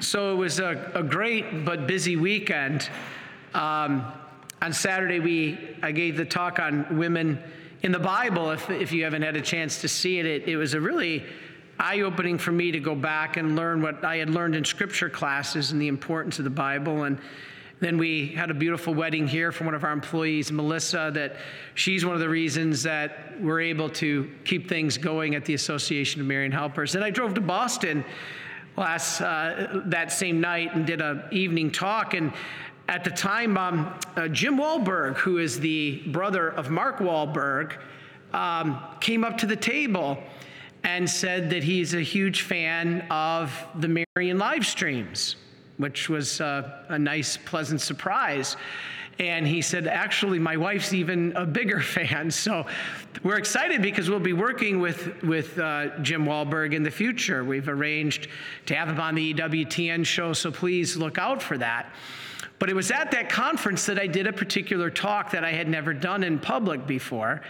So it was a, a great but busy weekend. Um, on Saturday, we I gave the talk on women in the Bible. If, if you haven't had a chance to see it, it, it was a really eye opening for me to go back and learn what I had learned in scripture classes and the importance of the Bible. And then we had a beautiful wedding here from one of our employees, Melissa, that she's one of the reasons that we're able to keep things going at the Association of Marian Helpers. And I drove to Boston last uh, that same night and did an evening talk. And at the time, um, uh, Jim Wahlberg, who is the brother of Mark Wahlberg, um, came up to the table and said that he's a huge fan of the Marian live streams, which was uh, a nice, pleasant surprise. And he said, actually, my wife's even a bigger fan. So we're excited because we'll be working with, with uh, Jim Wahlberg in the future. We've arranged to have him on the EWTN show, so please look out for that. But it was at that conference that I did a particular talk that I had never done in public before.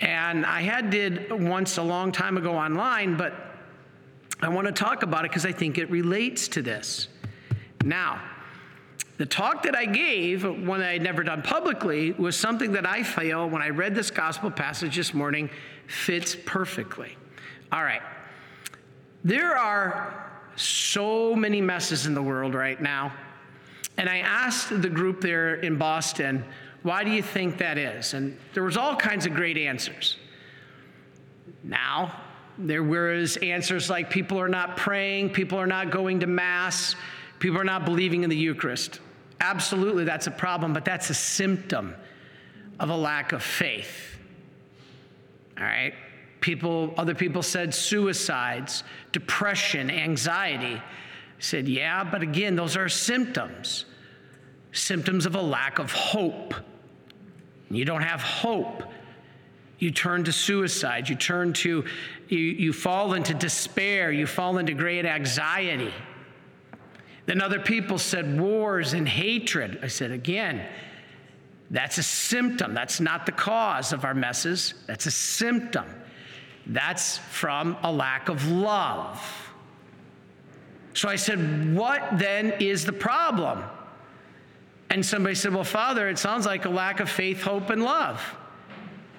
And I had did once a long time ago online, but I want to talk about it because I think it relates to this. Now, the talk that I gave, one that I had never done publicly, was something that I feel, when I read this gospel passage this morning, fits perfectly. All right. There are so many messes in the world right now. And I asked the group there in Boston, why do you think that is? And there was all kinds of great answers. Now, there was answers like people are not praying, people are not going to mass, people are not believing in the Eucharist. Absolutely, that's a problem, but that's a symptom of a lack of faith. All right? People, other people said suicides, depression, anxiety. I said, yeah, but again, those are symptoms. Symptoms of a lack of hope. You don't have hope. You turn to suicide. You turn to, you, you fall into despair. You fall into great anxiety. Then other people said wars and hatred. I said, again, that's a symptom. That's not the cause of our messes. That's a symptom. That's from a lack of love. So I said, What then is the problem? And somebody said, Well, Father, it sounds like a lack of faith, hope, and love.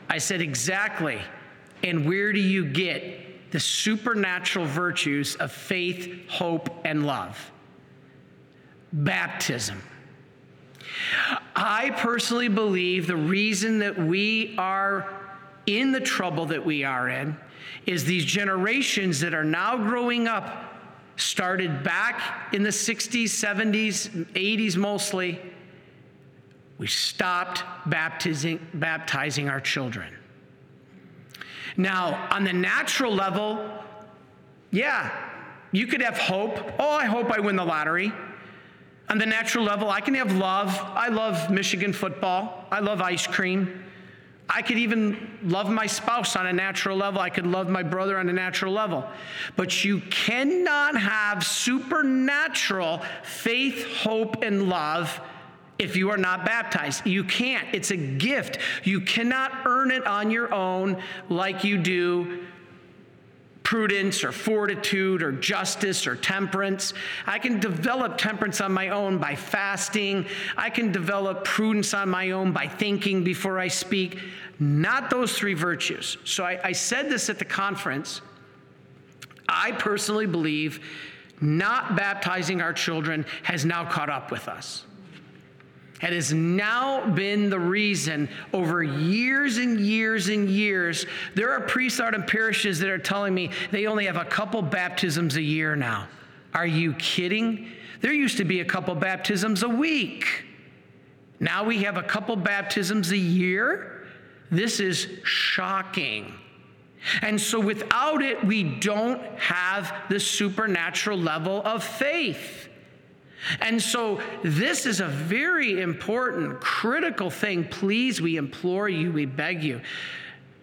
I said, Exactly. And where do you get the supernatural virtues of faith, hope, and love? Baptism. I personally believe the reason that we are in the trouble that we are in is these generations that are now growing up started back in the 60s, 70s, 80s mostly. We stopped baptizing, baptizing our children. Now, on the natural level, yeah, you could have hope. Oh, I hope I win the lottery. On the natural level, I can have love. I love Michigan football. I love ice cream. I could even love my spouse on a natural level. I could love my brother on a natural level. But you cannot have supernatural faith, hope, and love if you are not baptized. You can't. It's a gift. You cannot earn it on your own like you do prudence or fortitude or justice or temperance. I can develop temperance on my own by fasting. I can develop prudence on my own by thinking before I speak. Not those three virtues. So I, I said this at the conference. I personally believe not baptizing our children has now caught up with us. It has now been the reason over years and years and years. There are priests out in parishes that are telling me they only have a couple baptisms a year now. Are you kidding? There used to be a couple baptisms a week. Now we have a couple baptisms a year. This is shocking. And so without it, we don't have the supernatural level of faith. And so, this is a very important, critical thing. Please, we implore you, we beg you,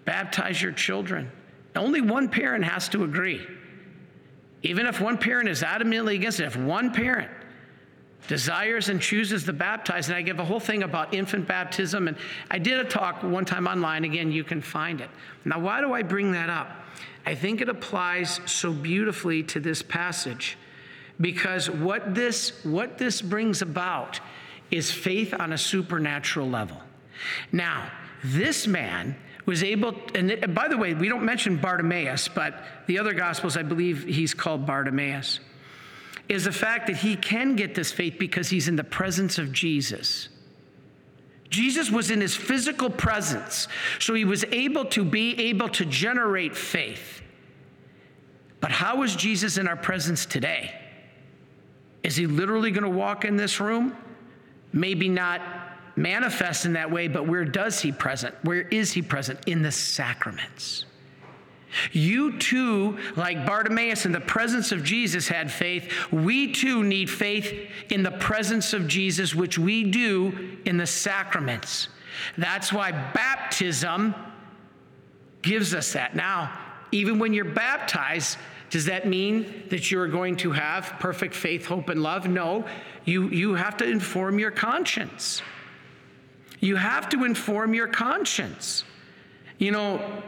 baptize your children. Only one parent has to agree. Even if one parent is adamantly against it, if one parent desires and chooses to baptize, and I give a whole thing about infant baptism, and I did a talk one time online, again, you can find it. Now, why do I bring that up? I think it applies so beautifully to this passage because what this what this brings about is faith on a supernatural level. Now, this man was able, and by the way, we don't mention Bartimaeus, but the other Gospels, I believe he's called Bartimaeus, is the fact that he can get this faith because he's in the presence of Jesus. Jesus was in his physical presence, so he was able to be able to generate faith. But how is Jesus in our presence today? Is he literally going to walk in this room? Maybe not manifest in that way, but where does he present? Where is he present? In the sacraments. You too, like Bartimaeus in the presence of Jesus, had faith. We too need faith in the presence of Jesus, which we do in the sacraments. That's why baptism gives us that. Now, even when you're baptized, does that mean that you're going to have perfect faith, hope, and love? No. You, you have to inform your conscience. You have to inform your conscience. You know,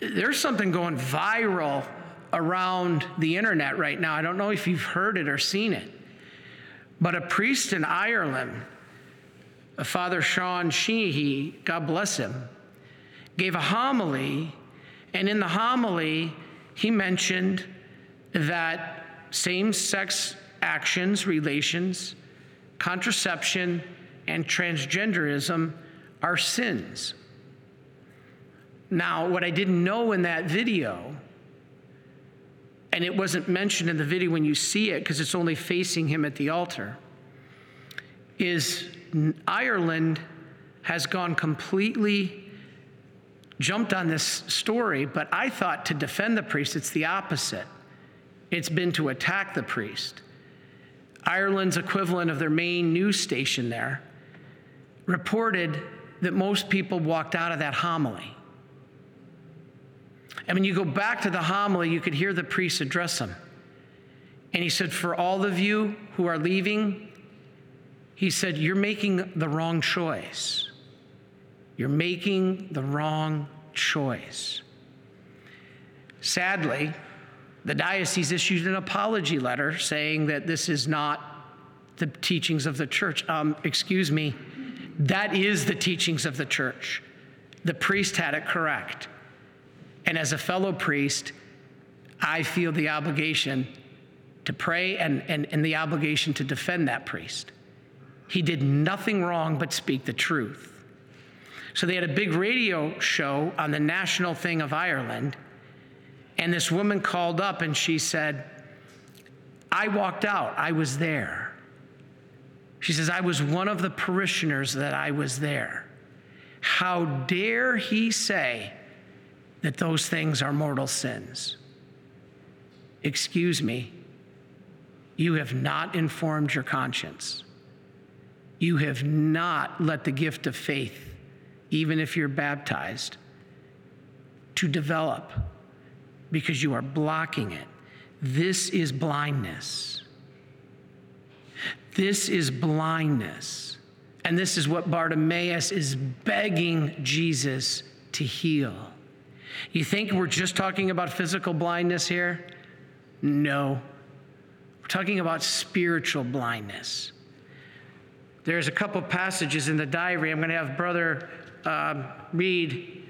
there's something going viral around the internet right now. I don't know if you've heard it or seen it, but a priest in Ireland, Father Sean Sheehy, God bless him, gave a homily, and in the homily, he mentioned that same sex actions, relations, contraception, and transgenderism are sins. Now, what I didn't know in that video, and it wasn't mentioned in the video when you see it because it's only facing him at the altar, is Ireland has gone completely jumped on this story, but I thought to defend the priest, it's the opposite. It's been to attack the priest. Ireland's equivalent of their main news station there reported that most people walked out of that homily. And when you go back to the homily, you could hear the priest address them. And he said, For all of you who are leaving, he said, You're making the wrong choice. You're making the wrong choice. Sadly, the diocese issued an apology letter saying that this is not the teachings of the church. Um, excuse me, that is the teachings of the church. The priest had it correct. And as a fellow priest, I feel the obligation to pray and, and, and the obligation to defend that priest. He did nothing wrong but speak the truth. So they had a big radio show on the national thing of Ireland. And this woman called up and she said, I walked out, I was there. She says, I was one of the parishioners that I was there. How dare he say that those things are mortal sins? Excuse me, you have not informed your conscience. You have not let the gift of faith even if you're baptized, to develop because you are blocking it. This is blindness. This is blindness. And this is what Bartimaeus is begging Jesus to heal. You think we're just talking about physical blindness here? No. We're talking about spiritual blindness. There's a couple passages in the diary. I'm going to have Brother um, read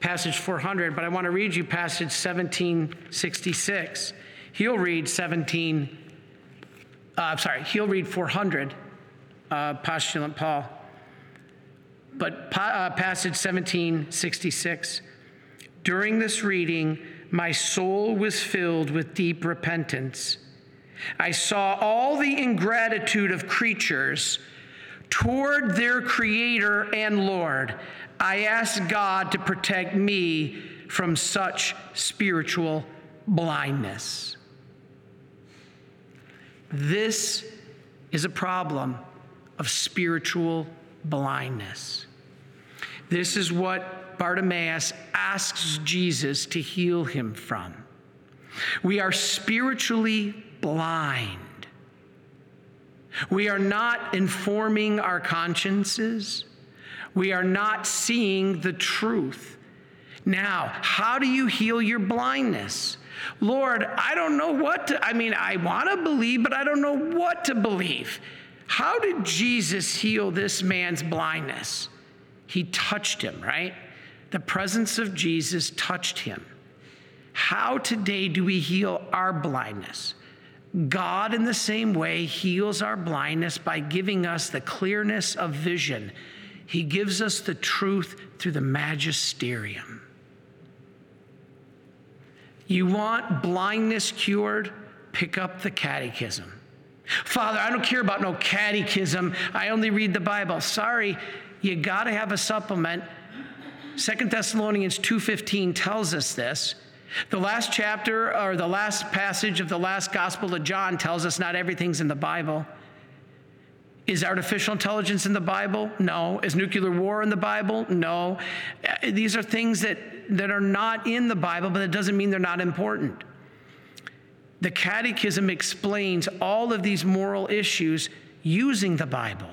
passage 400, but I want to read you passage 1766. He'll read 17, uh, I'm sorry, he'll read 400, uh, postulant Paul. But uh, passage 1766. During this reading, my soul was filled with deep repentance. I saw all the ingratitude of creatures toward their Creator and Lord, I ask God to protect me from such spiritual blindness. This is a problem of spiritual blindness. This is what Bartimaeus asks Jesus to heal him from. We are spiritually blind. We are not informing our consciences. We are not seeing the truth. Now, how do you heal your blindness? Lord, I don't know what to, I mean, I want to believe, but I don't know what to believe. How did Jesus heal this man's blindness? He touched him, right? The presence of Jesus touched him. How today do we heal our blindness? God, in the same way, heals our blindness by giving us the clearness of vision. He gives us the truth through the magisterium. You want blindness cured? Pick up the catechism. Father, I don't care about no catechism. I only read the Bible. Sorry, you got to have a supplement. Second Thessalonians 2:15 tells us this. The last chapter or the last passage of the last gospel of John tells us not everything's in the Bible. Is artificial intelligence in the Bible? No. Is nuclear war in the Bible? No. These are things that, that are not in the Bible, but it doesn't mean they're not important. The Catechism explains all of these moral issues using the Bible.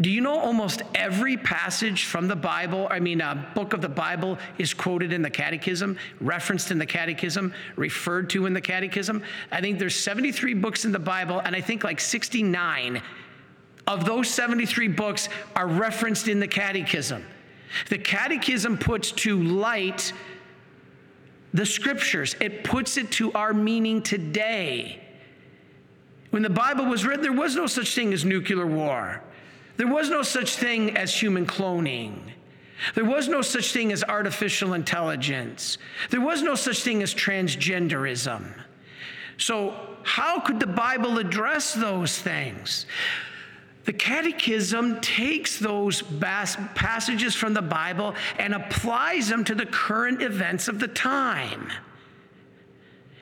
Do you know almost every passage from the Bible, I mean, a book of the Bible is quoted in the Catechism, referenced in the Catechism, referred to in the Catechism? I think there's 73 books in the Bible, and I think like 69 of those 73 books are referenced in the Catechism. The Catechism puts to light the scriptures, it puts it to our meaning today. When the Bible was written, there was no such thing as nuclear war. There was no such thing as human cloning. There was no such thing as artificial intelligence. There was no such thing as transgenderism. So, how could the Bible address those things? The Catechism takes those passages from the Bible and applies them to the current events of the time.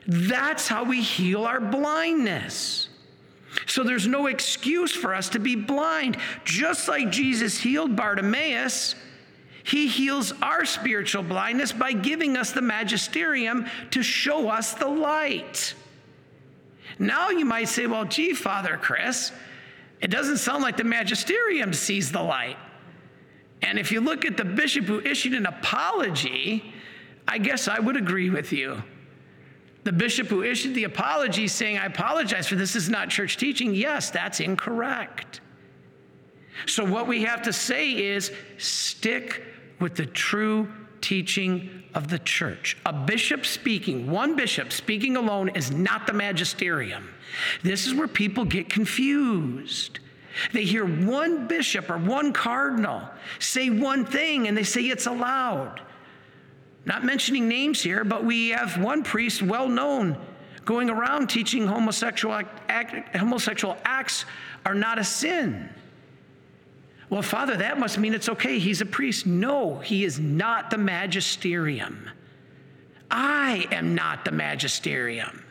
That's how we heal our blindness. So there's no excuse for us to be blind. Just like Jesus healed Bartimaeus, he heals our spiritual blindness by giving us the magisterium to show us the light. Now you might say, well, gee, Father Chris, it doesn't sound like the magisterium sees the light. And if you look at the bishop who issued an apology, I guess I would agree with you the bishop who issued the apology saying, I apologize for this, is not church teaching, yes, that's incorrect. So, what we have to say is stick with the true teaching of the church. A bishop speaking, one bishop speaking alone, is not the magisterium. This is where people get confused. They hear one bishop or one cardinal say one thing and they say it's allowed. Not mentioning names here, but we have one priest well known going around teaching homosexual, act, homosexual acts are not a sin. Well, Father, that must mean it's okay. He's a priest. No, he is not the magisterium. I am not the magisterium.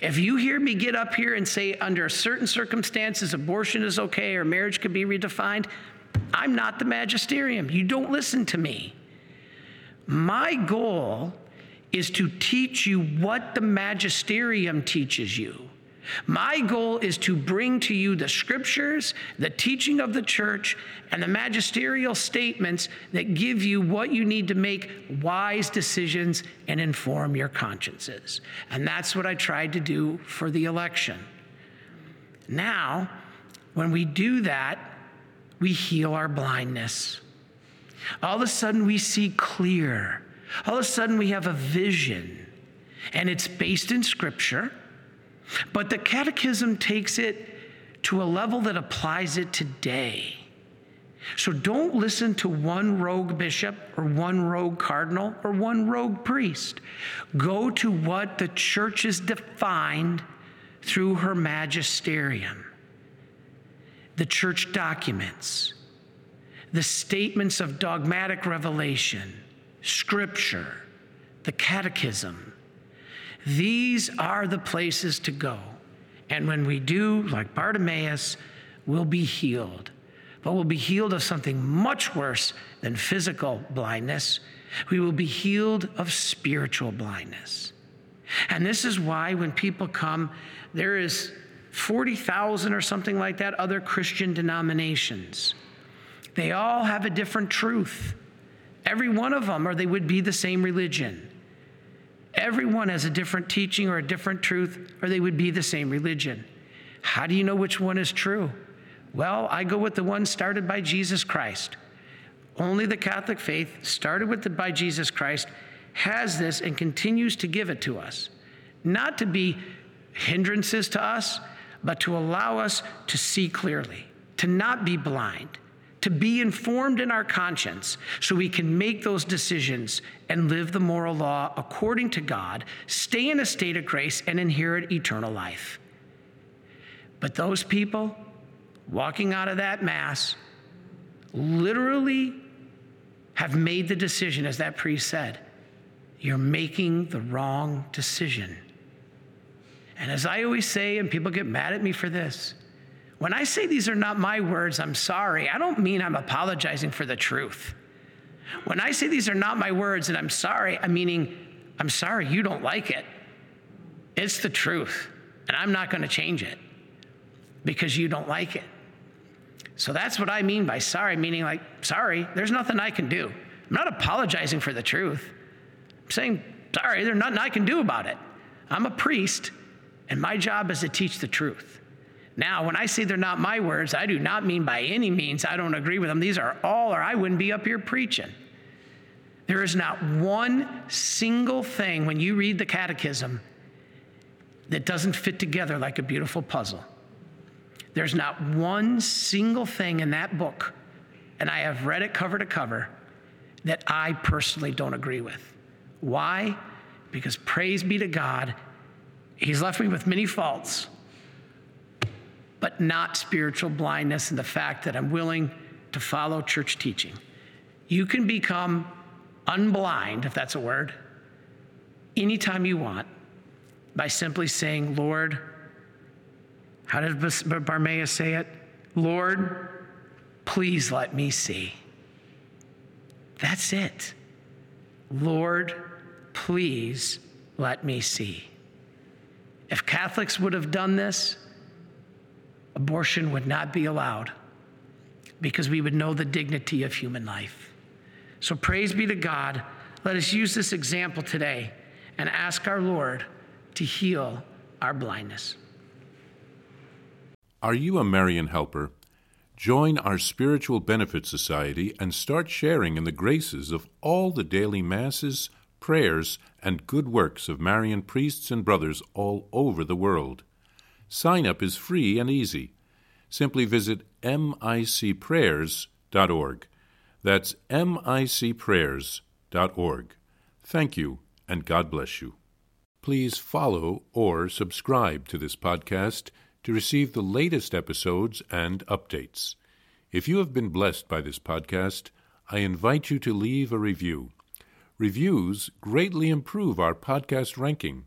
If you hear me get up here and say, under certain circumstances, abortion is okay or marriage could be redefined, I'm not the magisterium. You don't listen to me. My goal is to teach you what the magisterium teaches you. My goal is to bring to you the scriptures, the teaching of the church, and the magisterial statements that give you what you need to make wise decisions and inform your consciences. And that's what I tried to do for the election. Now, when we do that, we heal our blindness. All of a sudden, we see clear. All of a sudden, we have a vision, and it's based in Scripture. But the Catechism takes it to a level that applies it today. So don't listen to one rogue bishop or one rogue cardinal or one rogue priest. Go to what the church is defined through her magisterium, the church documents the statements of dogmatic revelation, scripture, the catechism. These are the places to go. And when we do, like Bartimaeus, we'll be healed. But we'll be healed of something much worse than physical blindness. We will be healed of spiritual blindness. And this is why when people come, there is 40,000 or something like that other Christian denominations. They all have a different truth. Every one of them, or they would be the same religion. Everyone has a different teaching or a different truth, or they would be the same religion. How do you know which one is true? Well, I go with the one started by Jesus Christ. Only the Catholic faith, started with the, by Jesus Christ, has this and continues to give it to us. Not to be hindrances to us, but to allow us to see clearly, to not be blind, to be informed in our conscience so we can make those decisions and live the moral law according to God, stay in a state of grace, and inherit eternal life. But those people walking out of that Mass literally have made the decision, as that priest said, you're making the wrong decision. And as I always say, and people get mad at me for this, when I say these are not my words, I'm sorry. I don't mean I'm apologizing for the truth. When I say these are not my words and I'm sorry, I'm meaning I'm sorry you don't like it. It's the truth, and I'm not going to change it because you don't like it. So that's what I mean by sorry, meaning like, sorry, there's nothing I can do. I'm not apologizing for the truth. I'm saying, sorry, there's nothing I can do about it. I'm a priest, and my job is to teach the truth. Now, when I say they're not my words, I do not mean by any means I don't agree with them. These are all, or I wouldn't be up here preaching. There is not one single thing when you read the catechism that doesn't fit together like a beautiful puzzle. There's not one single thing in that book, and I have read it cover to cover, that I personally don't agree with. Why? Because praise be to God, He's left me with many faults, but not spiritual blindness and the fact that I'm willing to follow church teaching. You can become unblind, if that's a word, anytime you want by simply saying, Lord, how did Bartimaeus say it? Lord, please let me see. That's it. Lord, please let me see. If Catholics would have done this, abortion would not be allowed because we would know the dignity of human life. So praise be to God. Let us use this example today and ask our Lord to heal our blindness. Are you a Marian helper? Join our Spiritual Benefit Society and start sharing in the graces of all the daily masses, prayers, and good works of Marian priests and brothers all over the world. Sign up is free and easy. Simply visit micprayers.org. That's micprayers.org. Thank you, and God bless you. Please follow or subscribe to this podcast to receive the latest episodes and updates. If you have been blessed by this podcast, I invite you to leave a review. Reviews greatly improve our podcast ranking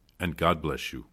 and God bless you.